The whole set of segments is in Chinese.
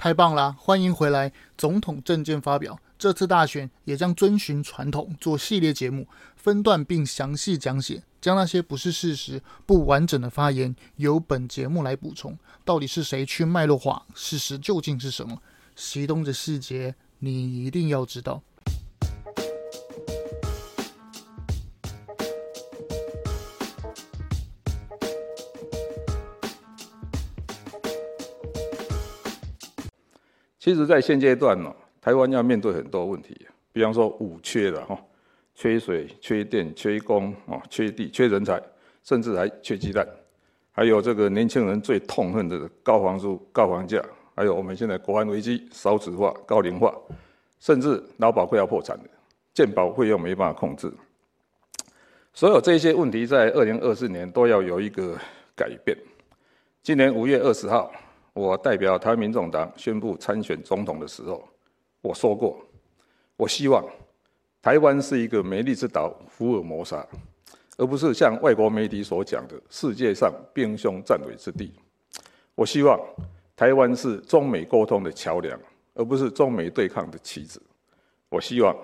太棒啦，欢迎回来！总统证件发表，这次大选也将遵循传统，做系列节目，分段并详细讲解，将那些不是事实、不完整的发言，由本节目来补充。到底是谁去脉络化？事实究竟是什么？其中的细节，你一定要知道。其实，在现阶段呢，台湾要面对很多问题，比方说五缺的哈，缺水、缺电、缺工啊，缺地、缺人才，甚至还缺鸡蛋，还有这个年轻人最痛恨的高房租、高房价，还有我们现在国安危机、少子化、高龄化，甚至劳保快要破产了，健保费用没办法控制，所有这些问题在二零二四年都要有一个改变。今年五月二十号。我代表台湾民众党宣布参选总统的时候，我说过，我希望台湾是一个美丽之岛福尔摩沙，而不是像外国媒体所讲的世界上兵凶战危之地。我希望台湾是中美沟通的桥梁，而不是中美对抗的棋子。我希望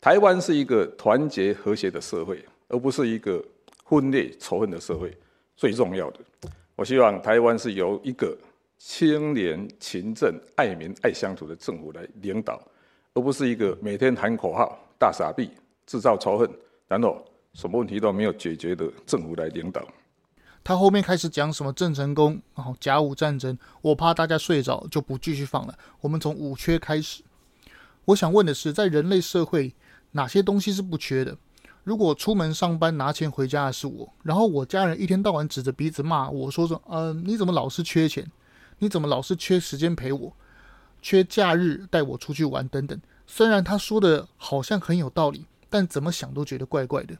台湾是一个团结和谐的社会，而不是一个分裂仇恨的社会。最重要的，我希望台湾是由一个清廉、勤政、爱民、爱乡土的政府来领导，而不是一个每天喊口号、大傻逼、制造仇恨，然后什么问题都没有解决的政府来领导。他后面开始讲什么郑成功，然后甲午战争，我怕大家睡着，就不继续放了。我们从五缺开始。我想问的是，在人类社会，哪些东西是不缺的？如果出门上班拿钱回家的是我，然后我家人一天到晚指着鼻子骂我说说，嗯、呃，你怎么老是缺钱？你怎么老是缺时间陪我，缺假日带我出去玩等等？虽然他说的好像很有道理，但怎么想都觉得怪怪的。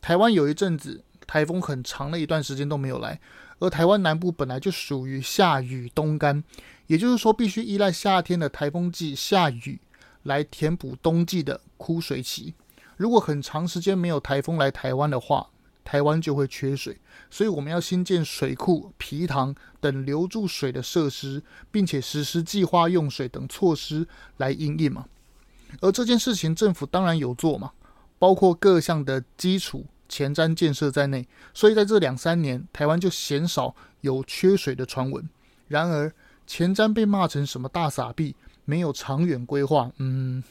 台湾有一阵子台风很长的一段时间都没有来，而台湾南部本来就属于夏雨冬干，也就是说必须依赖夏天的台风季下雨来填补冬季的枯水期。如果很长时间没有台风来台湾的话，台湾就会缺水，所以我们要新建水库、皮塘等留住水的设施，并且实施计划用水等措施来应应嘛。而这件事情政府当然有做嘛，包括各项的基础前瞻建设在内，所以在这两三年，台湾就鲜少有缺水的传闻。然而前瞻被骂成什么大傻逼，没有长远规划，嗯，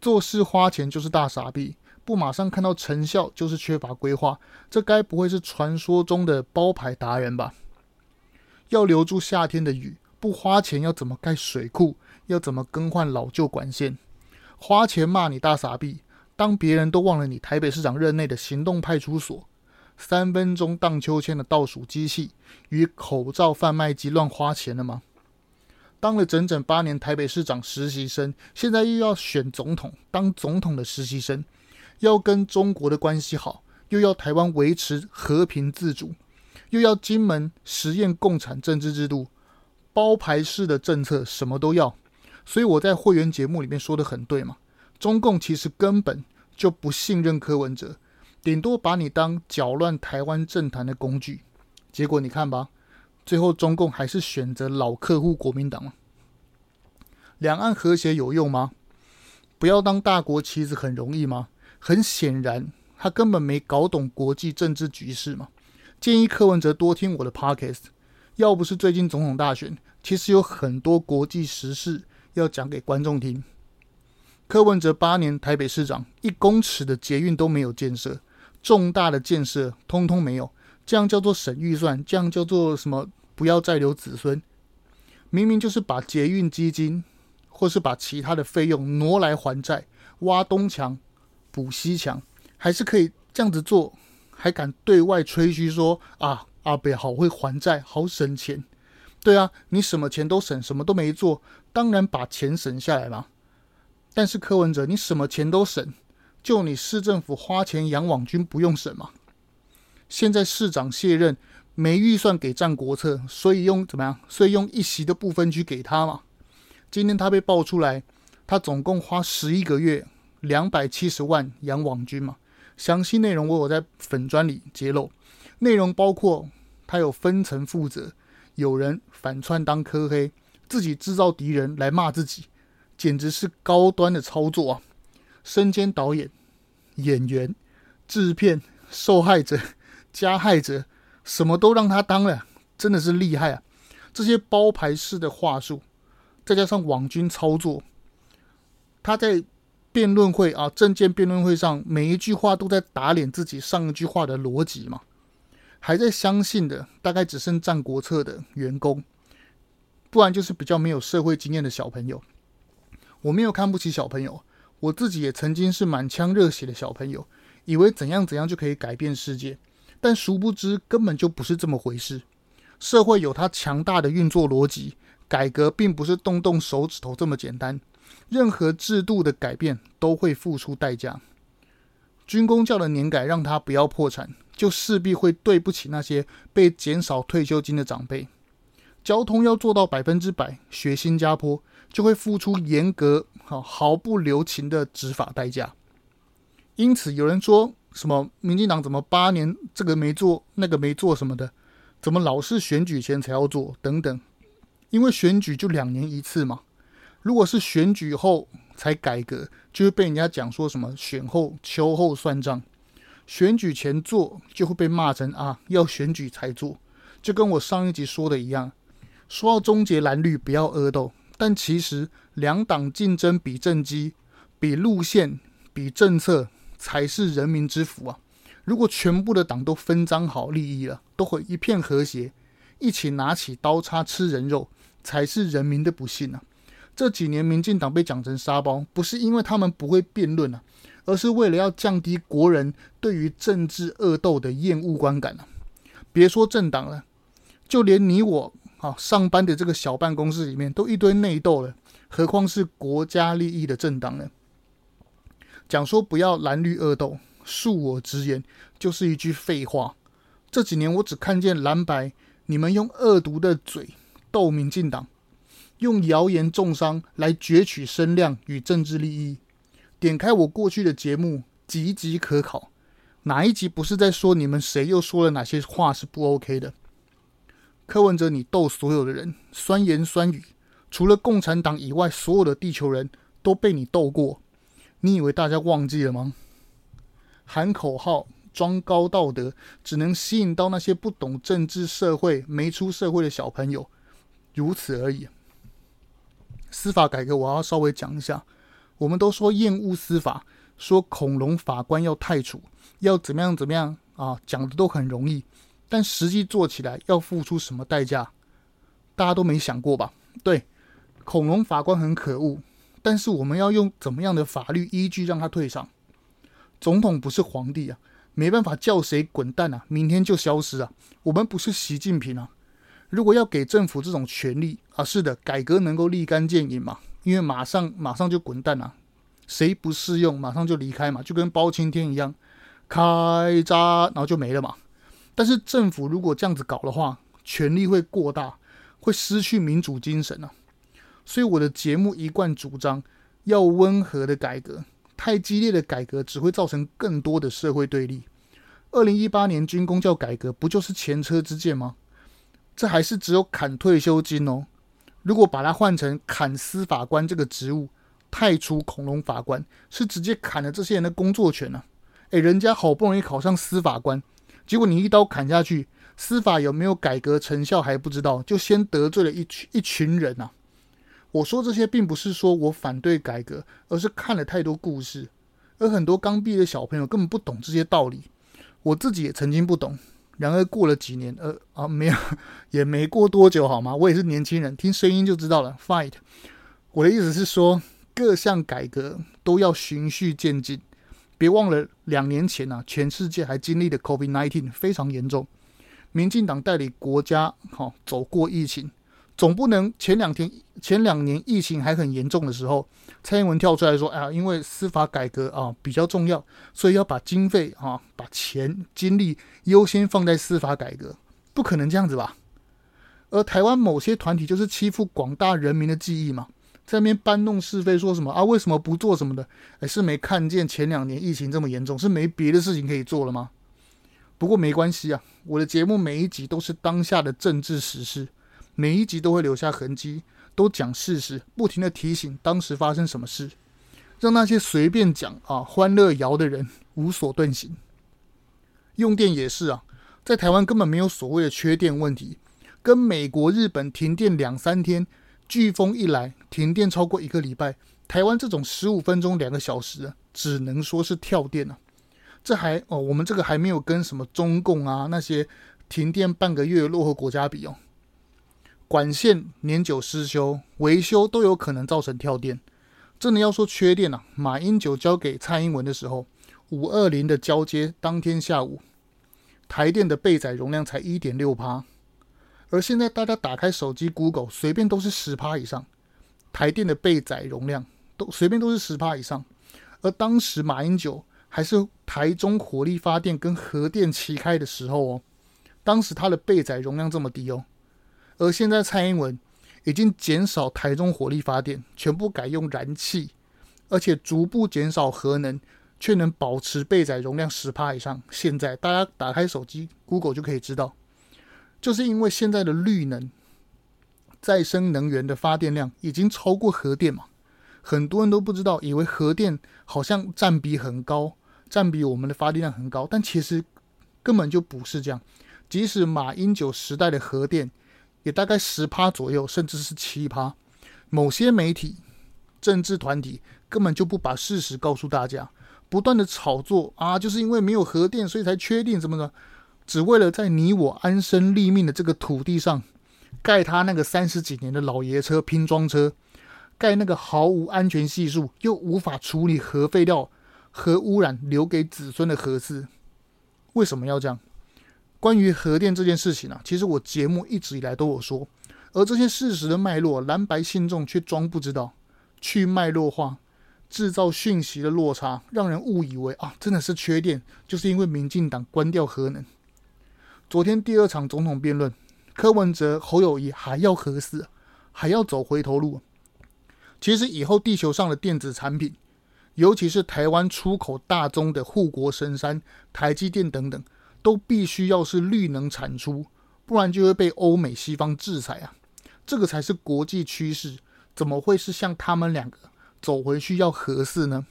做事花钱就是大傻逼。不马上看到成效，就是缺乏规划。这该不会是传说中的包牌达人吧？要留住夏天的雨，不花钱要怎么盖水库？要怎么更换老旧管线？花钱骂你大傻逼，当别人都忘了你台北市长任内的行动派出所、三分钟荡秋千的倒数机器与口罩贩卖机乱花钱了吗？当了整整八年台北市长实习生，现在又要选总统，当总统的实习生。要跟中国的关系好，又要台湾维持和平自主，又要金门实验共产政治制度，包牌式的政策什么都要。所以我在会员节目里面说的很对嘛，中共其实根本就不信任柯文哲，顶多把你当搅乱台湾政坛的工具。结果你看吧，最后中共还是选择老客户国民党。两岸和谐有用吗？不要当大国棋子很容易吗？很显然，他根本没搞懂国际政治局势嘛。建议柯文哲多听我的 podcast。要不是最近总统大选，其实有很多国际时事要讲给观众听。柯文哲八年台北市长，一公尺的捷运都没有建设，重大的建设通通没有，这样叫做省预算？这样叫做什么？不要再留子孙？明明就是把捷运基金，或是把其他的费用挪来还债，挖东墙。补西墙还是可以这样子做，还敢对外吹嘘说啊，阿北好会还债，好省钱。对啊，你什么钱都省，什么都没做，当然把钱省下来嘛。但是柯文哲，你什么钱都省，就你市政府花钱养网军不用省嘛？现在市长卸任，没预算给战国策，所以用怎么样？所以用一席的部分去给他嘛。今天他被爆出来，他总共花十一个月。两百七十万养网军嘛，详细内容我有在粉砖里揭露，内容包括他有分层负责，有人反串当柯黑，自己制造敌人来骂自己，简直是高端的操作啊！身兼导演、演员、制片、受害者、加害者，什么都让他当了，真的是厉害啊！这些包牌式的话术，再加上网军操作，他在辩论会啊，政见辩论会上，每一句话都在打脸自己上一句话的逻辑嘛。还在相信的，大概只剩《战国策》的员工，不然就是比较没有社会经验的小朋友。我没有看不起小朋友，我自己也曾经是满腔热血的小朋友，以为怎样怎样就可以改变世界，但殊不知根本就不是这么回事。社会有它强大的运作逻辑，改革并不是动动手指头这么简单，任何制度的改变都会付出代价。军公教的年改让他不要破产。就势必会对不起那些被减少退休金的长辈。交通要做到百分之百，学新加坡就会付出严格、好毫不留情的执法代价。因此，有人说什么民进党怎么八年这个没做，那个没做什么的，怎么老是选举前才要做等等？因为选举就两年一次嘛。如果是选举后才改革，就会被人家讲说什么选后秋后算账。选举前做就会被骂成啊，要选举才做，就跟我上一集说的一样，说要终结蓝绿，不要恶斗，但其实两党竞争比政绩、比路线、比政策才是人民之福啊！如果全部的党都分赃好利益了，都会一片和谐，一起拿起刀叉吃人肉，才是人民的不幸啊！这几年民进党被讲成沙包，不是因为他们不会辩论啊。而是为了要降低国人对于政治恶斗的厌恶观感啊！别说政党了，就连你我啊上班的这个小办公室里面都一堆内斗了，何况是国家利益的政党呢？讲说不要蓝绿恶斗，恕我直言，就是一句废话。这几年我只看见蓝白你们用恶毒的嘴斗民进党，用谣言重伤来攫取声量与政治利益。点开我过去的节目，岌岌可考，哪一集不是在说你们谁又说了哪些话是不 OK 的？柯文哲，你斗所有的人，酸言酸语，除了共产党以外，所有的地球人都被你斗过，你以为大家忘记了吗？喊口号，装高道德，只能吸引到那些不懂政治、社会、没出社会的小朋友，如此而已。司法改革，我要稍微讲一下。我们都说厌恶司法，说恐龙法官要汰除，要怎么样怎么样啊，讲的都很容易，但实际做起来要付出什么代价，大家都没想过吧？对，恐龙法官很可恶，但是我们要用怎么样的法律依据让他退场？总统不是皇帝啊，没办法叫谁滚蛋啊，明天就消失啊。我们不是习近平啊，如果要给政府这种权利啊，是的，改革能够立竿见影嘛。因为马上马上就滚蛋了，谁不适用马上就离开嘛，就跟包青天一样，开闸然后就没了嘛。但是政府如果这样子搞的话，权力会过大，会失去民主精神啊。所以我的节目一贯主张要温和的改革，太激烈的改革只会造成更多的社会对立。二零一八年军公教改革不就是前车之鉴吗？这还是只有砍退休金哦。如果把它换成砍司法官这个职务，太出恐龙法官，是直接砍了这些人的工作权呢、啊？诶，人家好不容易考上司法官，结果你一刀砍下去，司法有没有改革成效还不知道，就先得罪了一群一群人呐、啊！我说这些并不是说我反对改革，而是看了太多故事，而很多刚毕业的小朋友根本不懂这些道理，我自己也曾经不懂。然而过了几年，呃啊，没有，也没过多久，好吗？我也是年轻人，听声音就知道了。Fight，我的意思是说，各项改革都要循序渐进。别忘了，两年前啊，全世界还经历了 COVID-19，非常严重。民进党代理国家好、哦、走过疫情。总不能前两天、前两年疫情还很严重的时候，蔡英文跳出来说：“啊，因为司法改革啊比较重要，所以要把经费啊、把钱、精力优先放在司法改革。”不可能这样子吧？而台湾某些团体就是欺负广大人民的记忆嘛，在那边搬弄是非，说什么啊？为什么不做什么的？哎，是没看见前两年疫情这么严重，是没别的事情可以做了吗？不过没关系啊，我的节目每一集都是当下的政治时事。每一集都会留下痕迹，都讲事实，不停的提醒当时发生什么事，让那些随便讲啊欢乐谣的人无所遁形。用电也是啊，在台湾根本没有所谓的缺电问题，跟美国、日本停电两三天，飓风一来停电超过一个礼拜，台湾这种十五分钟、两个小时，只能说是跳电了。这还哦，我们这个还没有跟什么中共啊那些停电半个月落后国家比哦。管线年久失修，维修都有可能造成跳电。真的要说缺电啊，马英九交给蔡英文的时候，五二零的交接当天下午，台电的备载容量才一点六趴，而现在大家打开手机 Google，随便都是十趴以上，台电的备载容量都随便都是十趴以上。而当时马英九还是台中火力发电跟核电齐开的时候哦，当时它的备载容量这么低哦。而现在蔡英文已经减少台中火力发电，全部改用燃气，而且逐步减少核能，却能保持备载容量十趴以上。现在大家打开手机 Google 就可以知道，就是因为现在的绿能、再生能源的发电量已经超过核电嘛。很多人都不知道，以为核电好像占比很高，占比我们的发电量很高，但其实根本就不是这样。即使马英九时代的核电，也大概十趴左右，甚至是七趴。某些媒体、政治团体根本就不把事实告诉大家，不断的炒作啊，就是因为没有核电，所以才缺电，什么的？只为了在你我安身立命的这个土地上，盖他那个三十几年的老爷车拼装车，盖那个毫无安全系数又无法处理核废料、核污染留给子孙的核子。为什么要这样？关于核电这件事情啊，其实我节目一直以来都有说，而这些事实的脉络，蓝白信众却装不知道，去脉络化，制造讯息的落差，让人误以为啊，真的是缺电，就是因为民进党关掉核能。昨天第二场总统辩论，柯文哲、侯友宜还要核四，还要走回头路。其实以后地球上的电子产品，尤其是台湾出口大宗的护国神山台积电等等。都必须要是绿能产出，不然就会被欧美西方制裁啊！这个才是国际趋势，怎么会是像他们两个走回去要核四呢？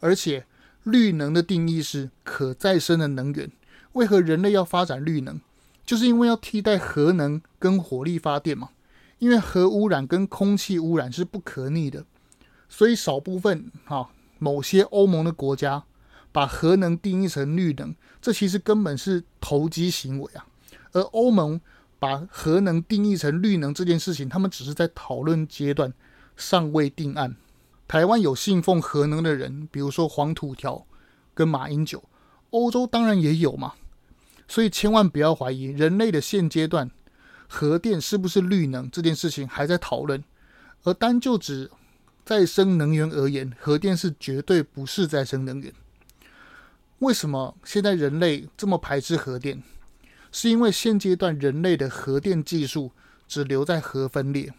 而且绿能的定义是可再生的能源，为何人类要发展绿能？就是因为要替代核能跟火力发电嘛。因为核污染跟空气污染是不可逆的，所以少部分哈某些欧盟的国家。把核能定义成绿能，这其实根本是投机行为啊！而欧盟把核能定义成绿能这件事情，他们只是在讨论阶段，尚未定案。台湾有信奉核能的人，比如说黄土条跟马英九，欧洲当然也有嘛。所以千万不要怀疑，人类的现阶段核电是不是绿能这件事情还在讨论。而单就指再生能源而言，核电是绝对不是再生能源。为什么现在人类这么排斥核电？是因为现阶段人类的核电技术只留在核分裂，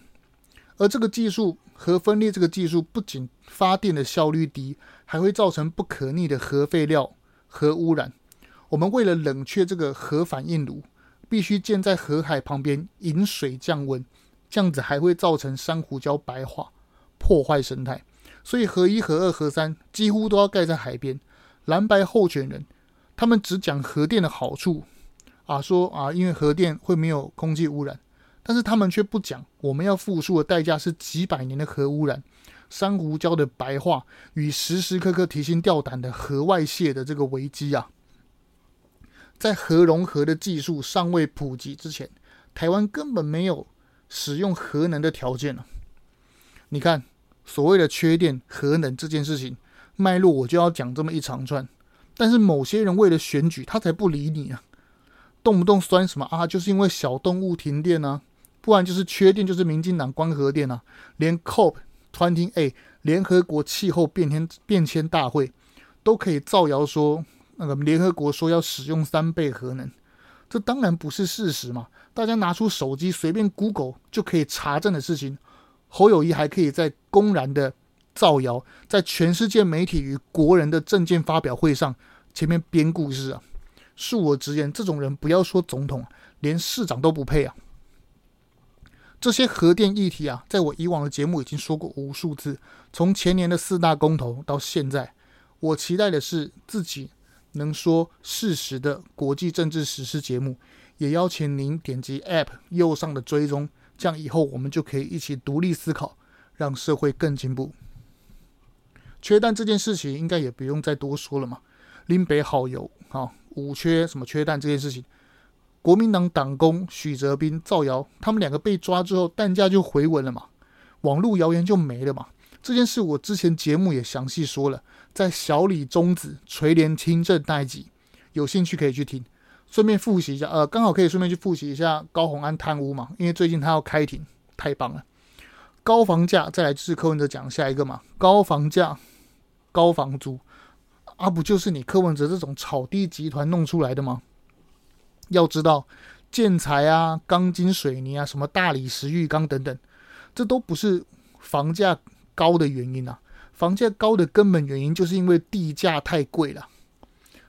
而这个技术核分裂这个技术不仅发电的效率低，还会造成不可逆的核废料、核污染。我们为了冷却这个核反应炉，必须建在河海旁边引水降温，这样子还会造成珊瑚礁白化，破坏生态。所以核一、核二、核三几乎都要盖在海边。蓝白候选人，他们只讲核电的好处啊，说啊，因为核电会没有空气污染，但是他们却不讲我们要付出的代价是几百年的核污染、珊瑚礁的白化与时时刻刻提心吊胆的核外泄的这个危机啊。在核融合的技术尚未普及之前，台湾根本没有使用核能的条件了。你看，所谓的缺电、核能这件事情。脉络我就要讲这么一长串，但是某些人为了选举，他才不理你啊，动不动酸什么啊，就是因为小动物停电啊，不然就是缺电，就是民进党关核电啊，连 COP28 联合国气候变天变迁大会都可以造谣说，那个联合国说要使用三倍核能，这当然不是事实嘛，大家拿出手机随便 Google 就可以查证的事情，侯友谊还可以在公然的。造谣，在全世界媒体与国人的政见发表会上，前面编故事啊！恕我直言，这种人不要说总统，连市长都不配啊！这些核电议题啊，在我以往的节目已经说过无数次。从前年的四大公投到现在，我期待的是自己能说事实的国际政治时事节目。也邀请您点击 App 右上的追踪，这样以后我们就可以一起独立思考，让社会更进步。缺蛋这件事情应该也不用再多说了嘛。林北好友啊，五缺什么缺蛋这件事情，国民党党工许哲斌造谣，他们两个被抓之后，蛋价就回稳了嘛，网络谣言就没了嘛。这件事我之前节目也详细说了，在小李中子垂帘听政那一集，有兴趣可以去听。顺便复习一下，呃，刚好可以顺便去复习一下高虹安贪污嘛，因为最近他要开庭，太棒了。高房价，再来就是柯文哲讲下一个嘛，高房价、高房租，啊，不就是你柯文哲这种炒地集团弄出来的吗？要知道，建材啊、钢筋水泥啊、什么大理石浴缸等等，这都不是房价高的原因啊，房价高的根本原因就是因为地价太贵了。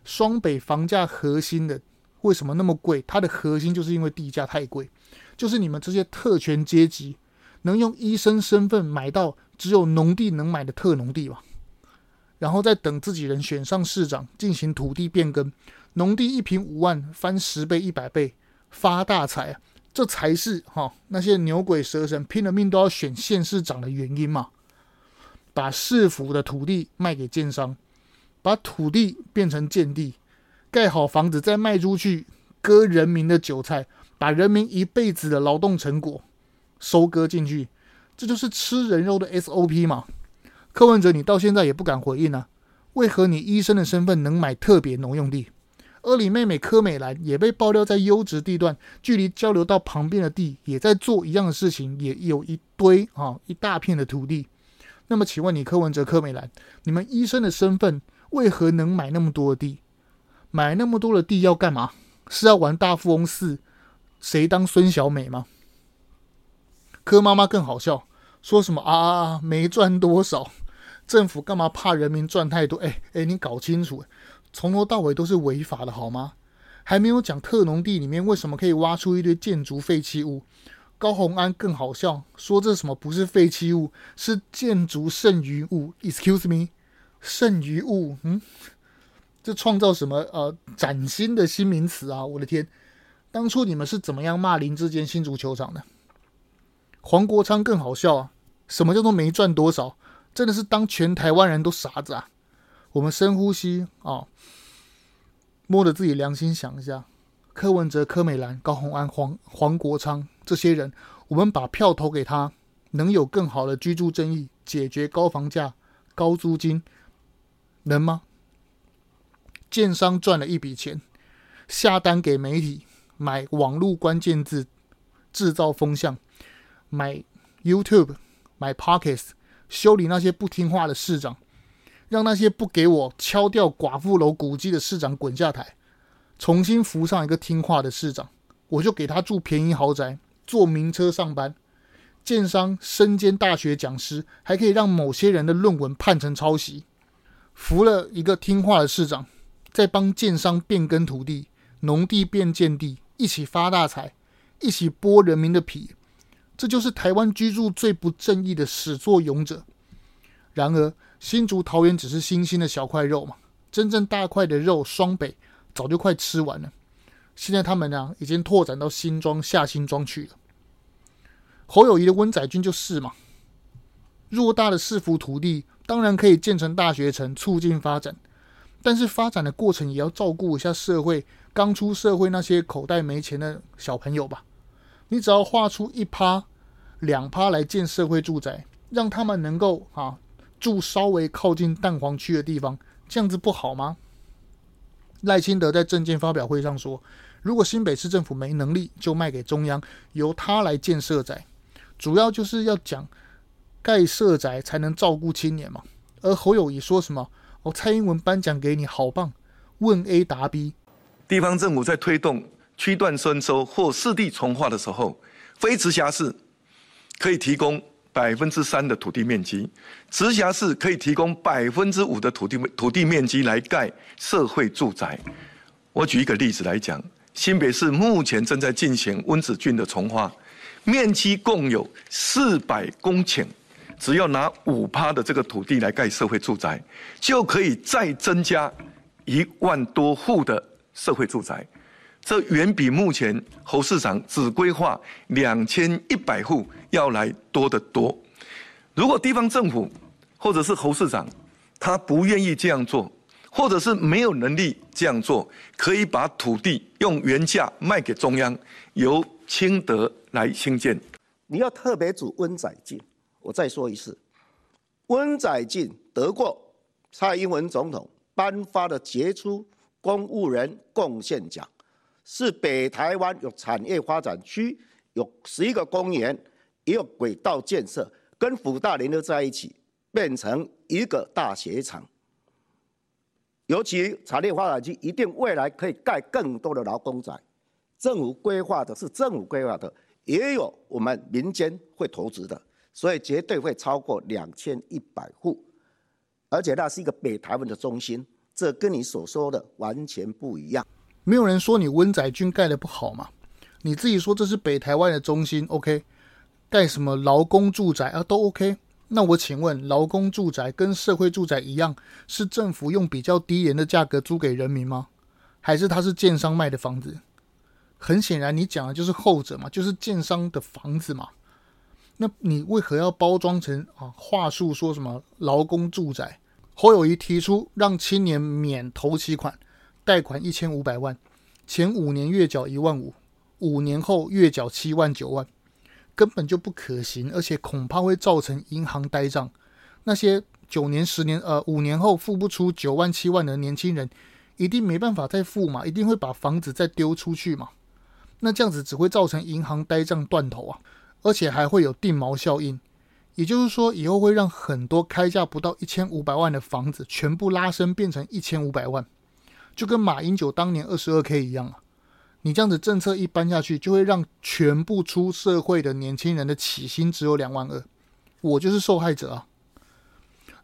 双北房价核心的。为什么那么贵？它的核心就是因为地价太贵，就是你们这些特权阶级能用医生身份买到只有农地能买的特农地吧，然后再等自己人选上市长进行土地变更，农地一平五万翻十倍一百倍发大财啊！这才是哈、哦、那些牛鬼蛇神拼了命都要选县市长的原因嘛！把市府的土地卖给建商，把土地变成建地。盖好房子再卖出去，割人民的韭菜，把人民一辈子的劳动成果收割进去，这就是吃人肉的 SOP 嘛？柯文哲，你到现在也不敢回应啊？为何你医生的身份能买特别农用地？而你妹妹柯美兰也被爆料在优质地段，距离交流道旁边的地也在做一样的事情，也有一堆啊一大片的土地。那么请问你柯文哲、柯美兰，你们医生的身份为何能买那么多的地？买那么多的地要干嘛？是要玩大富翁四，谁当孙小美吗？柯妈妈更好笑，说什么啊啊啊，没赚多少，政府干嘛怕人民赚太多？哎哎，你搞清楚，从头到尾都是违法的，好吗？还没有讲特农地里面为什么可以挖出一堆建筑废弃物。高虹安更好笑，说这什么不是废弃物，是建筑剩余物。Excuse me，剩余物，嗯。这创造什么呃崭新的新名词啊！我的天，当初你们是怎么样骂林志坚新足球场的？黄国昌更好笑啊！什么叫做没赚多少？真的是当全台湾人都傻子啊！我们深呼吸啊，摸着自己良心想一下，柯文哲、柯美兰、高虹安、黄黄国昌这些人，我们把票投给他，能有更好的居住正义，解决高房价、高租金，能吗？建商赚了一笔钱，下单给媒体买网络关键字，制造风向，买 YouTube，买 Pockets 修理那些不听话的市长，让那些不给我敲掉寡妇楼古迹的市长滚下台，重新扶上一个听话的市长，我就给他住便宜豪宅，坐名车上班。建商身兼大学讲师，还可以让某些人的论文判成抄袭，扶了一个听话的市长。再帮建商变更土地，农地变建地，一起发大财，一起剥人民的皮，这就是台湾居住最不正义的始作俑者。然而，新竹桃园只是新兴的小块肉嘛，真正大块的肉，双北早就快吃完了。现在他们呢，已经拓展到新庄、下新庄去了。侯友谊的温仔军就是嘛，偌大的市府土地，当然可以建成大学城，促进发展。但是发展的过程也要照顾一下社会刚出社会那些口袋没钱的小朋友吧。你只要画出一趴、两趴来建社会住宅，让他们能够啊住稍微靠近蛋黄区的地方，这样子不好吗？赖清德在政见发表会上说，如果新北市政府没能力，就卖给中央，由他来建社宅，主要就是要讲盖社宅才能照顾青年嘛。而侯友宜说什么？哦，蔡英文颁奖给你，好棒！问 A 答 B。地方政府在推动区段征收或四地重划的时候，非直辖市可以提供百分之三的土地面积，直辖市可以提供百分之五的土地土地面积来盖社会住宅。我举一个例子来讲，新北市目前正在进行温子俊的重化，面积共有四百公顷，只要拿五趴的这个土地来盖社会住宅，就可以再增加一万多户的社会住宅。这远比目前侯市长只规划两千一百户要来多得多。如果地方政府或者是侯市长，他不愿意这样做，或者是没有能力这样做，可以把土地用原价卖给中央，由清德来兴建。你要特别组温载进，我再说一次，温载进得过蔡英文总统颁发的杰出公务人贡献奖。是北台湾有产业发展区，有十一个公园，也有轨道建设，跟辅大联合在一起，变成一个大鞋厂。尤其产业发展区一定未来可以盖更多的劳工宅。政府规划的是政府规划的，也有我们民间会投资的，所以绝对会超过两千一百户，而且那是一个北台湾的中心，这跟你所说的完全不一样。没有人说你温宅军盖的不好嘛？你自己说这是北台湾的中心，OK？盖什么劳工住宅啊，都 OK。那我请问，劳工住宅跟社会住宅一样，是政府用比较低廉的价格租给人民吗？还是它是建商卖的房子？很显然，你讲的就是后者嘛，就是建商的房子嘛。那你为何要包装成啊话术说什么劳工住宅？侯友谊提出让青年免头期款。贷款一千五百万，前五年月缴一万五，五年后月缴七万九万，根本就不可行，而且恐怕会造成银行呆账。那些九年、十年、呃五年后付不出九万七万的年轻人，一定没办法再付嘛，一定会把房子再丢出去嘛。那这样子只会造成银行呆账断头啊，而且还会有定锚效应，也就是说以后会让很多开价不到一千五百万的房子全部拉升变成一千五百万。就跟马英九当年二十二 K 一样啊，你这样子政策一搬下去，就会让全部出社会的年轻人的起薪只有两万二，我就是受害者啊。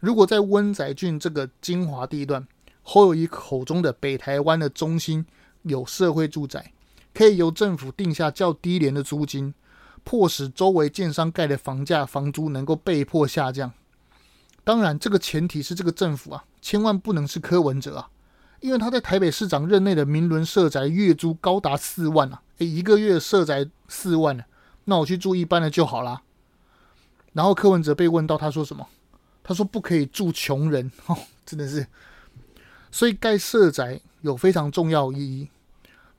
如果在温载郡这个精华地段，侯友谊口中的北台湾的中心有社会住宅，可以由政府定下较低廉的租金，迫使周围建商盖的房价房租能够被迫下降。当然，这个前提是这个政府啊，千万不能是柯文哲啊。因为他在台北市长任内的明伦社宅月租高达四万啊，诶，一个月社宅四万呢，那我去住一般的就好啦。然后柯文哲被问到，他说什么？他说不可以住穷人，哦，真的是。所以盖社宅有非常重要意义，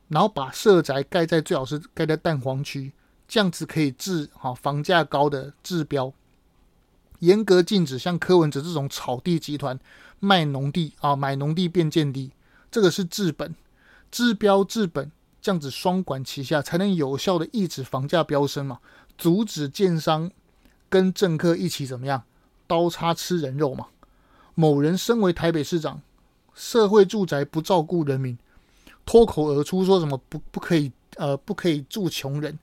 然后把社宅盖在最好是盖在蛋黄区，这样子可以治好房价高的治标。严格禁止像柯文哲这种草地集团卖农地啊，买农地变建地，这个是治本、治标、治本，这样子双管齐下，才能有效的抑制房价飙升嘛，阻止建商跟政客一起怎么样刀叉吃人肉嘛。某人身为台北市长，社会住宅不照顾人民，脱口而出说什么不不可以呃不可以住穷人。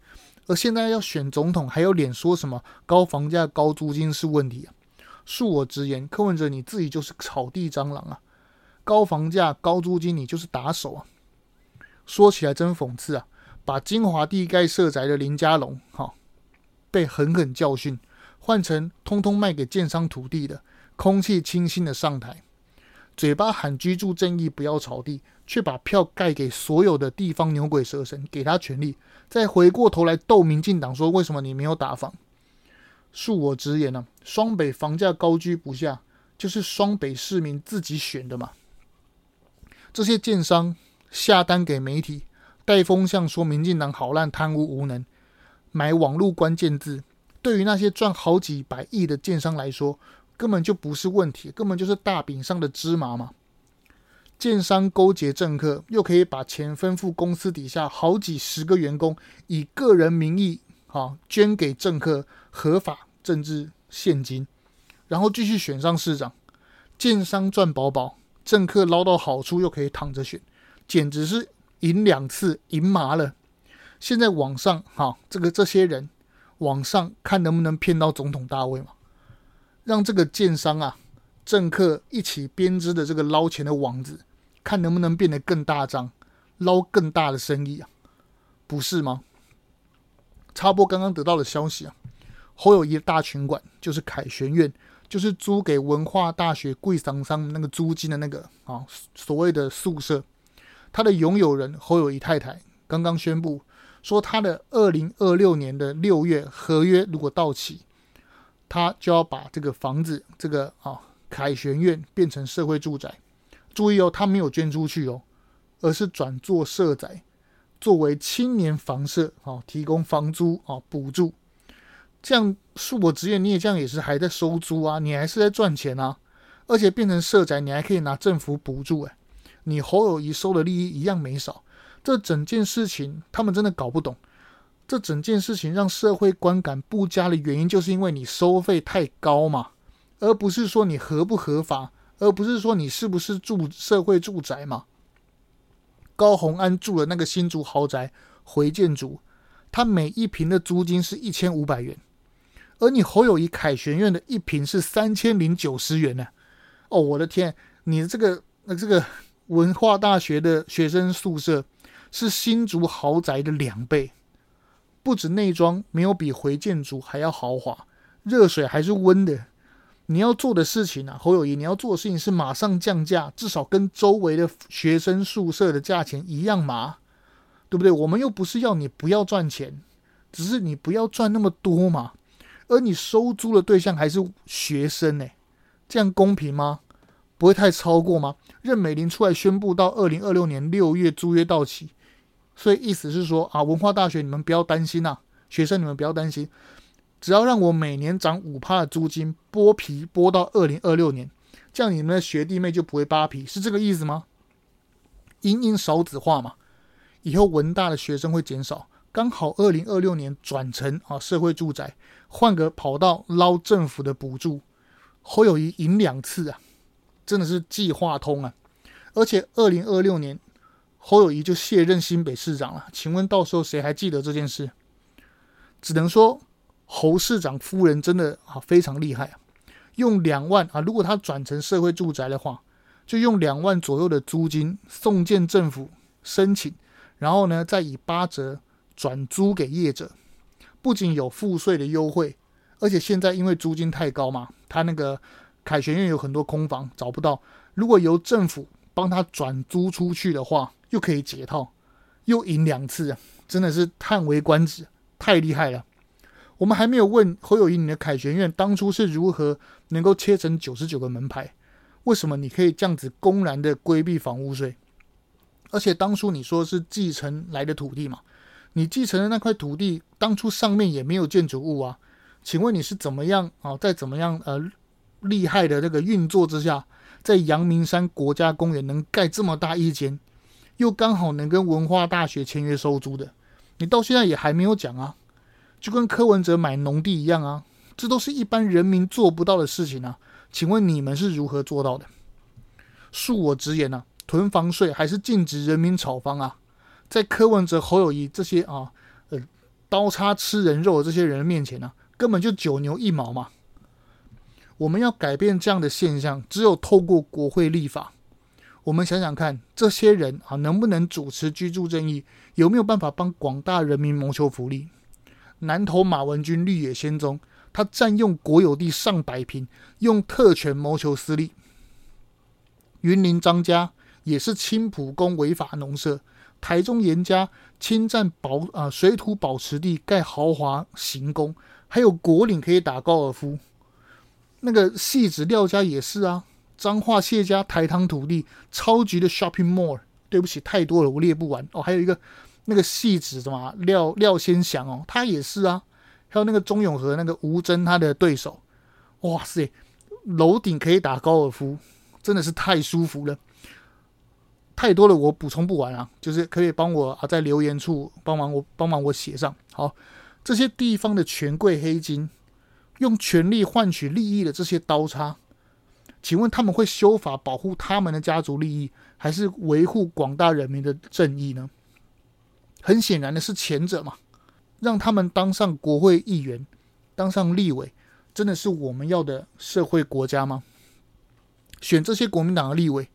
而现在要选总统，还有脸说什么高房价、高租金是问题啊？恕我直言，柯文哲你自己就是草地蟑螂啊！高房价、高租金，你就是打手啊！说起来真讽刺啊！把金华地盖社宅的林佳龙，哈，被狠狠教训，换成通通卖给建商土地的，空气清新的上台，嘴巴喊居住正义，不要炒地。却把票盖给所有的地方牛鬼蛇神，给他权力，再回过头来斗民进党说，为什么你没有打房？恕我直言呢、啊，双北房价高居不下，就是双北市民自己选的嘛。这些建商下单给媒体带风向，说民进党好烂、贪污无能，买网络关键字，对于那些赚好几百亿的建商来说，根本就不是问题，根本就是大饼上的芝麻嘛。建商勾结政客，又可以把钱分付公司底下好几十个员工，以个人名义啊捐给政客合法政治献金，然后继续选上市长。建商赚饱饱，政客捞到好处又可以躺着选，简直是赢两次，赢麻了。现在网上哈，这个这些人网上看能不能骗到总统大位嘛？让这个建商啊、政客一起编织的这个捞钱的网子。看能不能变得更大张，捞更大的生意啊，不是吗？插播刚刚得到的消息啊，侯友宜的大群馆就是凯旋苑，就是租给文化大学贵桑桑那个租金的那个啊所谓的宿舍，他的拥有人侯友谊太太刚刚宣布说，他的二零二六年的六月合约如果到期，他就要把这个房子这个啊凯旋苑变成社会住宅。注意哦，他没有捐出去哦，而是转做社宅。作为青年房舍，啊，提供房租啊补助，这样恕我直言，你也这样也是还在收租啊，你还是在赚钱啊，而且变成社宅，你还可以拿政府补助，哎，你侯友宜收的利益一样没少。这整件事情他们真的搞不懂，这整件事情让社会观感不佳的原因，就是因为你收费太高嘛，而不是说你合不合法，而不是说你是不是住社会住宅嘛。高虹安住的那个新竹豪宅回建筑，他每一坪的租金是一千五百元，而你侯友谊凯旋苑的一坪是三千零九十元呢。哦，我的天，你这个那这个文化大学的学生宿舍是新竹豪宅的两倍，不止内装没有比回建筑还要豪华，热水还是温的。你要做的事情啊，侯友谊，你要做的事情是马上降价，至少跟周围的学生宿舍的价钱一样嘛，对不对？我们又不是要你不要赚钱，只是你不要赚那么多嘛。而你收租的对象还是学生呢，这样公平吗？不会太超过吗？任美玲出来宣布到二零二六年六月租约到期，所以意思是说啊，文化大学你们不要担心呐，学生你们不要担心。只要让我每年涨五趴的租金，剥皮剥到二零二六年，这样你们的学弟妹就不会扒皮，是这个意思吗？因应少子化嘛，以后文大的学生会减少，刚好二零二六年转成啊社会住宅，换个跑道捞政府的补助，侯友谊赢两次啊，真的是计划通啊！而且二零二六年侯友谊就卸任新北市长了，请问到时候谁还记得这件事？只能说。侯市长夫人真的啊非常厉害啊，用两万啊，如果他转成社会住宅的话，就用两万左右的租金送件政府申请，然后呢再以八折转租给业者，不仅有赋税的优惠，而且现在因为租金太高嘛，他那个凯旋苑有很多空房找不到，如果由政府帮他转租出去的话，又可以解套，又赢两次啊，真的是叹为观止，太厉害了。我们还没有问侯友谊，你的凯旋苑当初是如何能够切成九十九个门牌？为什么你可以这样子公然的规避房屋税？而且当初你说是继承来的土地嘛？你继承的那块土地当初上面也没有建筑物啊？请问你是怎么样啊？在怎么样呃厉害的那个运作之下，在阳明山国家公园能盖这么大一间，又刚好能跟文化大学签约收租的？你到现在也还没有讲啊？就跟柯文哲买农地一样啊，这都是一般人民做不到的事情啊。请问你们是如何做到的？恕我直言啊，囤房税还是禁止人民炒房啊？在柯文哲、侯友谊这些啊，呃，刀叉吃人肉的这些人面前呢、根本就九牛一毛嘛。我们要改变这样的现象，只有透过国会立法。我们想想看，这些人啊，能不能主持居住正义？有没有办法帮广大人民谋求福利？南投马文君绿野仙踪，他占用国有地上百坪，用特权谋求私利。云林张家也是青埔公违法农舍，台中严家侵占保啊、水土保持地盖豪华行宫，还有果岭可以打高尔夫。那个戏子廖家也是啊，彰化谢家台糖土地超级的 shopping mall，对不起太多了我列不完哦，还有一个。那个戏子什么廖廖先祥哦，他也是啊，还有那个钟永和那个吴峥他的对手，哇塞，楼顶可以打高尔夫，真的是太舒服了，太多了我补充不完啊，就是可以帮我啊在留言处帮忙我帮忙我写上。好，这些地方的权贵黑金，用权力换取利益的这些刀叉，请问他们会修法保护他们的家族利益，还是维护广大人民的正义呢？很显然的是前者嘛，让他们当上国会议员，当上立委，真的是我们要的社会国家吗？选这些国民党的立委，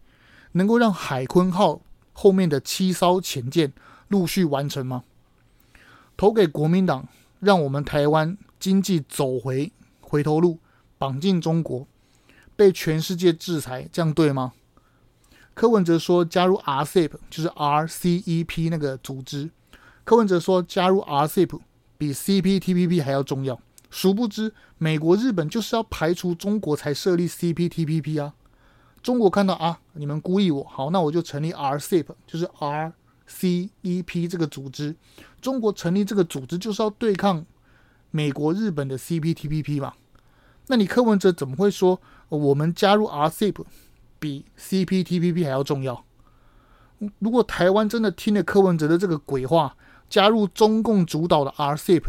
能够让海鲲号后面的七艘潜舰陆续完成吗？投给国民党，让我们台湾经济走回回头路，绑进中国，被全世界制裁，这样对吗？柯文哲说加入 RCEP 就是 RCEP 那个组织，柯文哲说加入 RCEP 比 CPTPP 还要重要。殊不知，美国、日本就是要排除中国才设立 CPTPP 啊。中国看到啊，你们孤立我，好，那我就成立 RCEP，就是 RCEP 这个组织。中国成立这个组织就是要对抗美国、日本的 CPTPP 嘛？那你柯文哲怎么会说我们加入 RCEP 比 CPTPP 还要重要？如果台湾真的听了柯文哲的这个鬼话，加入中共主导的 RCEP，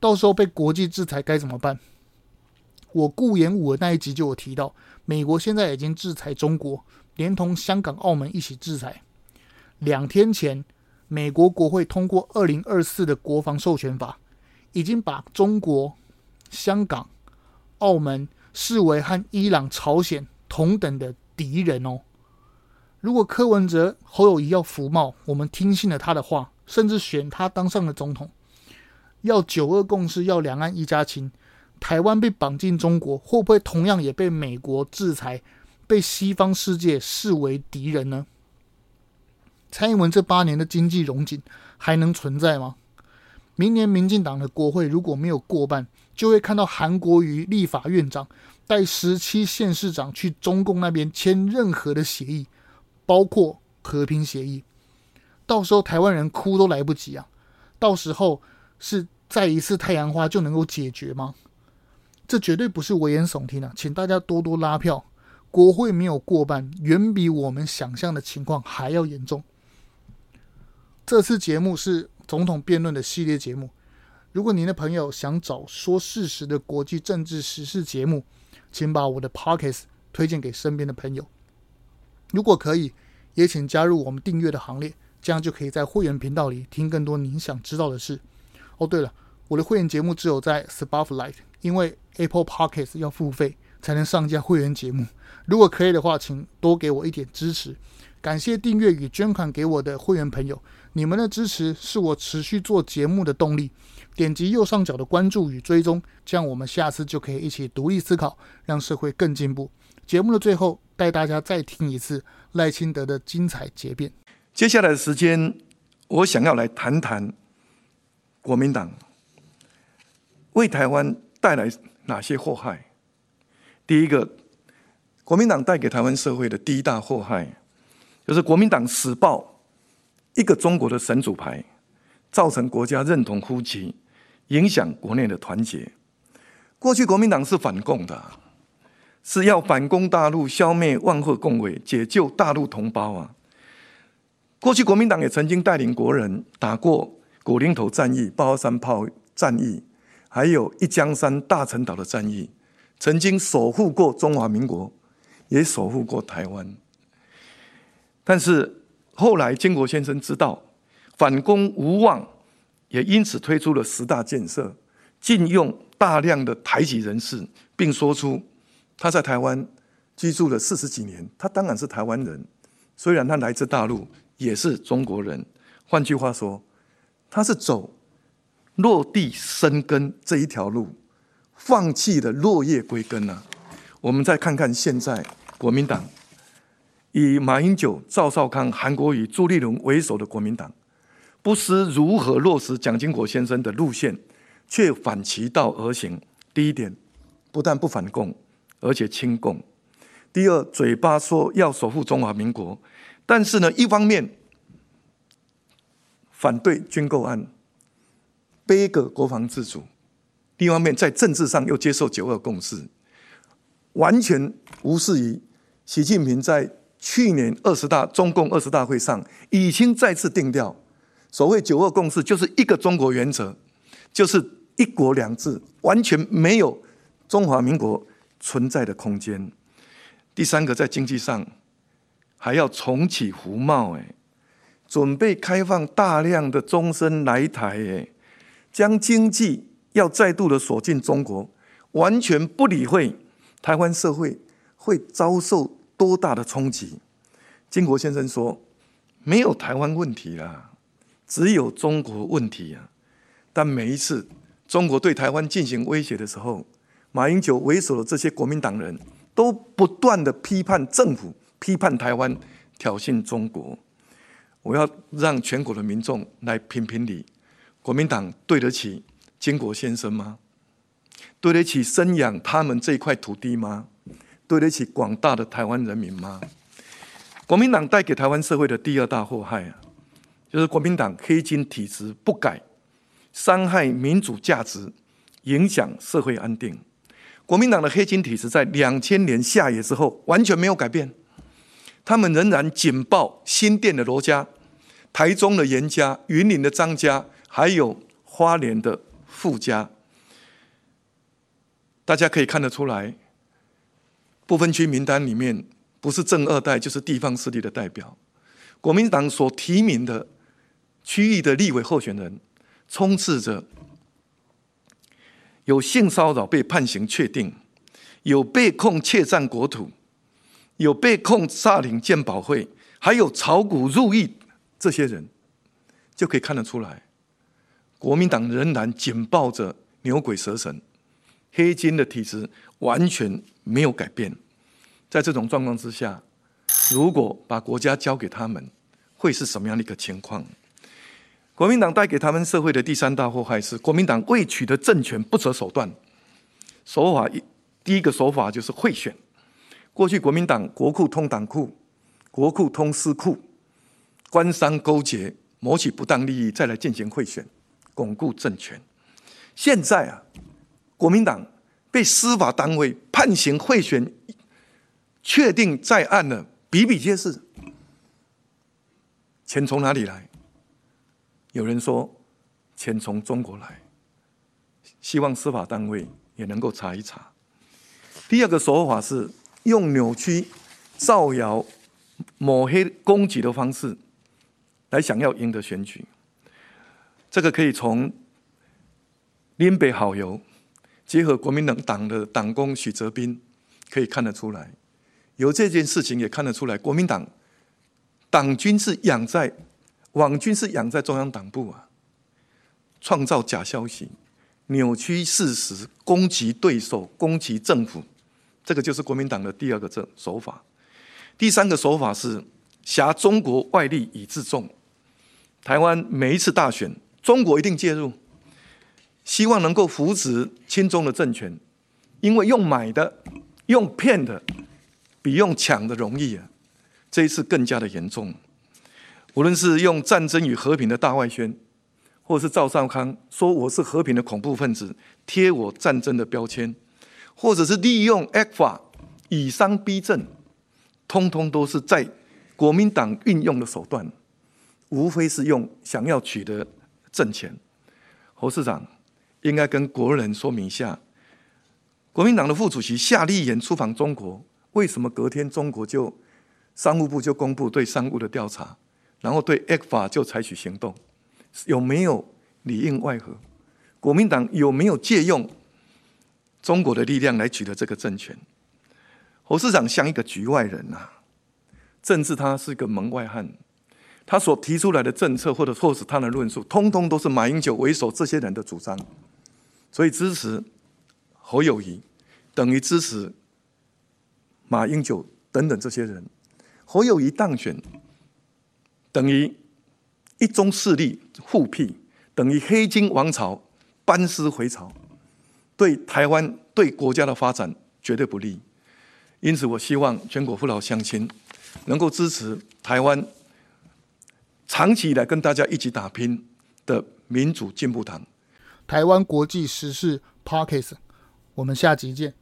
到时候被国际制裁该怎么办？我顾炎武的那一集就有提到，美国现在已经制裁中国，连同香港、澳门一起制裁。两天前，美国国会通过二零二四的国防授权法，已经把中国、香港、澳门视为和伊朗、朝鲜同等的敌人哦。如果柯文哲、侯友宜要服贸，我们听信了他的话，甚至选他当上了总统，要九二共识，要两岸一家亲。台湾被绑进中国，会不会同样也被美国制裁，被西方世界视为敌人呢？蔡英文这八年的经济荣景还能存在吗？明年民进党的国会如果没有过半，就会看到韩国瑜立法院长带十七县市长去中共那边签任何的协议，包括和平协议。到时候台湾人哭都来不及啊！到时候是再一次太阳花就能够解决吗？这绝对不是危言耸听啊！请大家多多拉票。国会没有过半，远比我们想象的情况还要严重。这次节目是总统辩论的系列节目。如果您的朋友想找说事实的国际政治时事节目，请把我的 Podcast 推荐给身边的朋友。如果可以，也请加入我们订阅的行列，这样就可以在会员频道里听更多您想知道的事。哦，对了，我的会员节目只有在 Spotify，因为 Apple Podcast 要付费才能上架会员节目。如果可以的话，请多给我一点支持。感谢订阅与捐款给我的会员朋友，你们的支持是我持续做节目的动力。点击右上角的关注与追踪，这样我们下次就可以一起独立思考，让社会更进步。节目的最后，带大家再听一次赖清德的精彩结辩。接下来的时间，我想要来谈谈国民党为台湾带来哪些祸害？第一个，国民党带给台湾社会的第一大祸害。就是国民党死抱一个中国的神主牌，造成国家认同枯竭，影响国内的团结。过去国民党是反共的，是要反攻大陆，消灭万祸共伟，解救大陆同胞啊。过去国民党也曾经带领国人打过古林头战役、八二三炮战役，还有一江山、大陈岛的战役，曾经守护过中华民国，也守护过台湾。但是后来，经国先生知道反攻无望，也因此推出了十大建设，禁用大量的台籍人士，并说出他在台湾居住了四十几年，他当然是台湾人，虽然他来自大陆，也是中国人。换句话说，他是走落地生根这一条路，放弃了落叶归根呢、啊。我们再看看现在国民党。以马英九、赵少康、韩国瑜、朱立伦为首的国民党，不思如何落实蒋经国先生的路线，却反其道而行。第一点，不但不反共，而且亲共；第二，嘴巴说要守护中华民国，但是呢，一方面反对军购案，背个国防自主；另一方面在政治上又接受九二共识，完全无视于习近平在。去年二十大中共二十大会上，已经再次定调，所谓九二共识就是一个中国原则，就是一国两制，完全没有中华民国存在的空间。第三个，在经济上还要重启服贸，哎，准备开放大量的终身来台，哎，将经济要再度的锁进中国，完全不理会台湾社会会遭受。多大的冲击？经国先生说：“没有台湾问题啦，只有中国问题啊。”但每一次中国对台湾进行威胁的时候，马英九为首的这些国民党人都不断的批判政府、批判台湾、挑衅中国。我要让全国的民众来评评理：国民党对得起经国先生吗？对得起生养他们这块土地吗？对得起广大的台湾人民吗？国民党带给台湾社会的第二大祸害啊，就是国民党黑金体制不改，伤害民主价值，影响社会安定。国民党的黑金体制在两千年下野之后完全没有改变，他们仍然紧抱新店的罗家、台中的严家、云林的张家，还有花莲的傅家。大家可以看得出来，不分区名单里面。不是正二代，就是地方势力的代表。国民党所提名的区域的立委候选人，充斥着有性骚扰被判刑确定，有被控窃占国土，有被控诈领鉴保会，还有炒股入狱，这些人就可以看得出来，国民党仍然紧抱着牛鬼蛇神，黑金的体制完全没有改变。在这种状况之下，如果把国家交给他们，会是什么样的一个情况？国民党带给他们社会的第三大祸害是，国民党为取得政权不择手段。手法一，第一个手法就是贿选。过去国民党国库通党库，国库通私库，官商勾结，谋取不当利益，再来进行贿选，巩固政权。现在啊，国民党被司法单位判刑贿选。确定在案的比比皆是，钱从哪里来？有人说钱从中国来，希望司法单位也能够查一查。第二个手法是用扭曲、造谣、抹黑、攻击的方式来想要赢得选举。这个可以从林北好友结合国民党党的党工许泽斌可以看得出来。由这件事情也看得出来，国民党党军是养在网军是养在中央党部啊，创造假消息、扭曲事实、攻击对手、攻击政府，这个就是国民党的第二个这手法。第三个手法是挟中国外力以自重。台湾每一次大选，中国一定介入，希望能够扶植亲中的政权，因为用买的、用骗的。比用抢的容易啊！这一次更加的严重。无论是用战争与和平的大外宣，或是赵少康说我是和平的恐怖分子，贴我战争的标签，或者是利用 ECFA 以商逼政，通通都是在国民党运用的手段，无非是用想要取得政权。侯市长应该跟国人说明一下，国民党的副主席夏立言出访中国。为什么隔天中国就商务部就公布对商务的调查，然后对 ECFA 就采取行动？有没有里应外合？国民党有没有借用中国的力量来取得这个政权？侯市长像一个局外人呐、啊，政治他是一个门外汉，他所提出来的政策或者或是他的论述，通通都是马英九为首这些人的主张，所以支持侯友谊等于支持。马英九等等这些人，侯友谊当选，等于一中势力复辟，等于黑金王朝班师回朝，对台湾对国家的发展绝对不利。因此，我希望全国父老乡亲能够支持台湾长期以来跟大家一起打拼的民主进步党。台湾国际时事 Parkes，我们下集见。